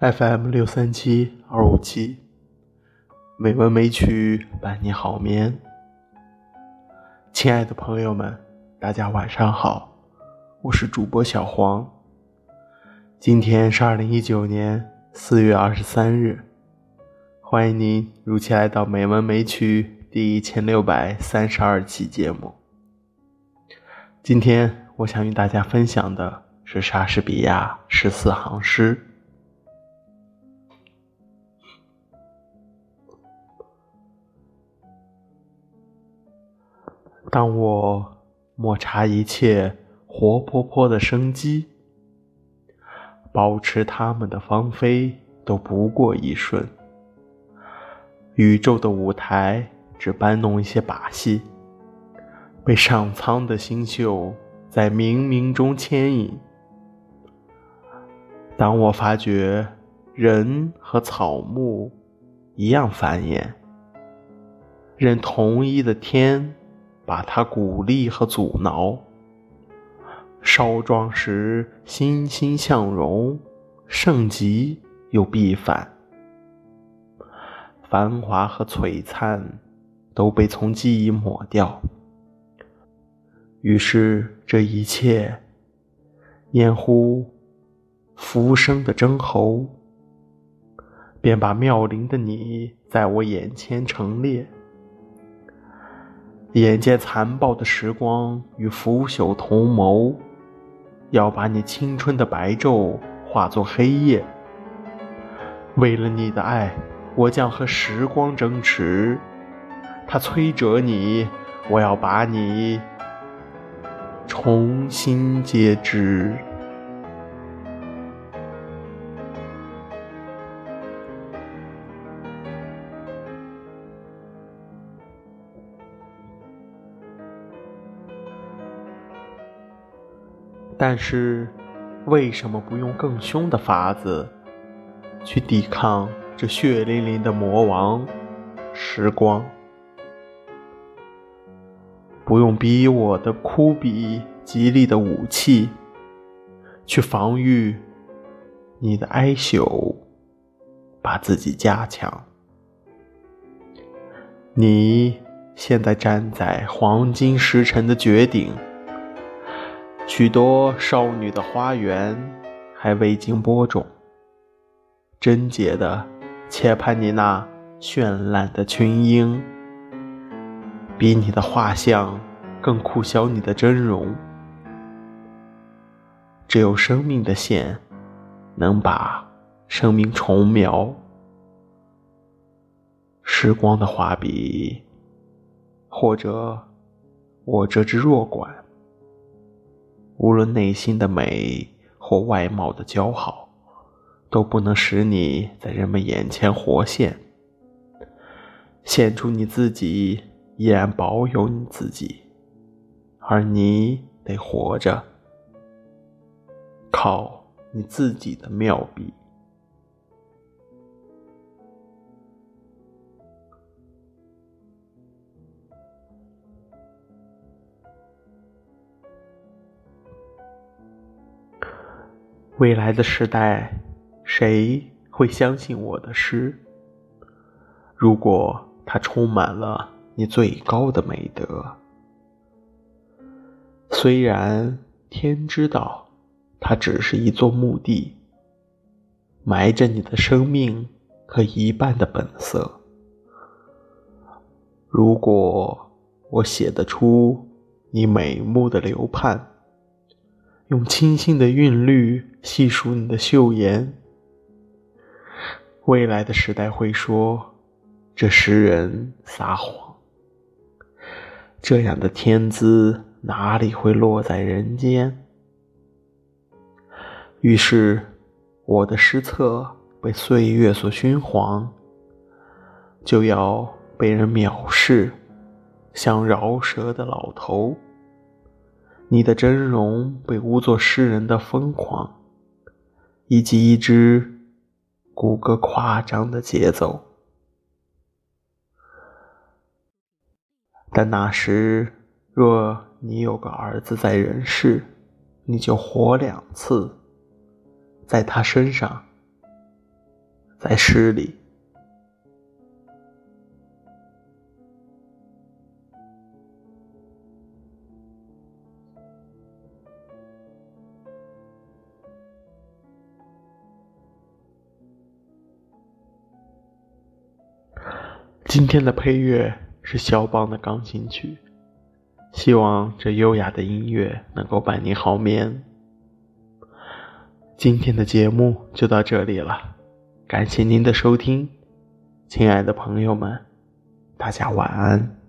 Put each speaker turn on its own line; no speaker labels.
FM 六三七二五七，美文美曲伴你好眠。亲爱的朋友们，大家晚上好，我是主播小黄。今天是二零一九年四月二十三日，欢迎您如期来到美文美曲第一千六百三十二期节目。今天我想与大家分享的是莎士比亚十四行诗。当我抹茶一切活泼泼的生机，保持它们的芳菲都不过一瞬。宇宙的舞台只搬弄一些把戏，被上苍的星宿在冥冥中牵引。当我发觉人和草木一样繁衍，任同一的天。把它鼓励和阻挠，少壮时欣欣向荣，盛极又必反。繁华和璀璨都被从记忆抹掉，于是这一切，掩乎浮生的征候，便把妙龄的你在我眼前陈列。眼见残暴的时光与腐朽同谋，要把你青春的白昼化作黑夜。为了你的爱，我将和时光争持。它摧折你，我要把你重新接枝。但是，为什么不用更凶的法子去抵抗这血淋淋的魔王时光？不用比我的枯笔吉利的武器去防御你的哀朽，把自己加强。你现在站在黄金时辰的绝顶。许多少女的花园还未经播种，贞洁的且盼你那绚烂的群英，比你的画像更酷晓你的真容。只有生命的线，能把生命重描。时光的画笔，或者我这支弱管。无论内心的美或外貌的姣好，都不能使你在人们眼前活现。献出你自己，依然保有你自己，而你得活着，靠你自己的妙笔。未来的时代，谁会相信我的诗？如果它充满了你最高的美德，虽然天知道它只是一座墓地，埋着你的生命和一半的本色。如果我写得出你美目的流盼。用清新的韵律细数你的秀颜，未来的时代会说这诗人撒谎。这样的天资哪里会落在人间？于是，我的诗册被岁月所熏黄，就要被人藐视，像饶舌的老头。你的真容被污作诗人的疯狂，以及一支骨骼夸张的节奏。但那时，若你有个儿子在人世，你就活两次，在他身上在诗里。今天的配乐是肖邦的钢琴曲，希望这优雅的音乐能够伴你好眠。今天的节目就到这里了，感谢您的收听，亲爱的朋友们，大家晚安。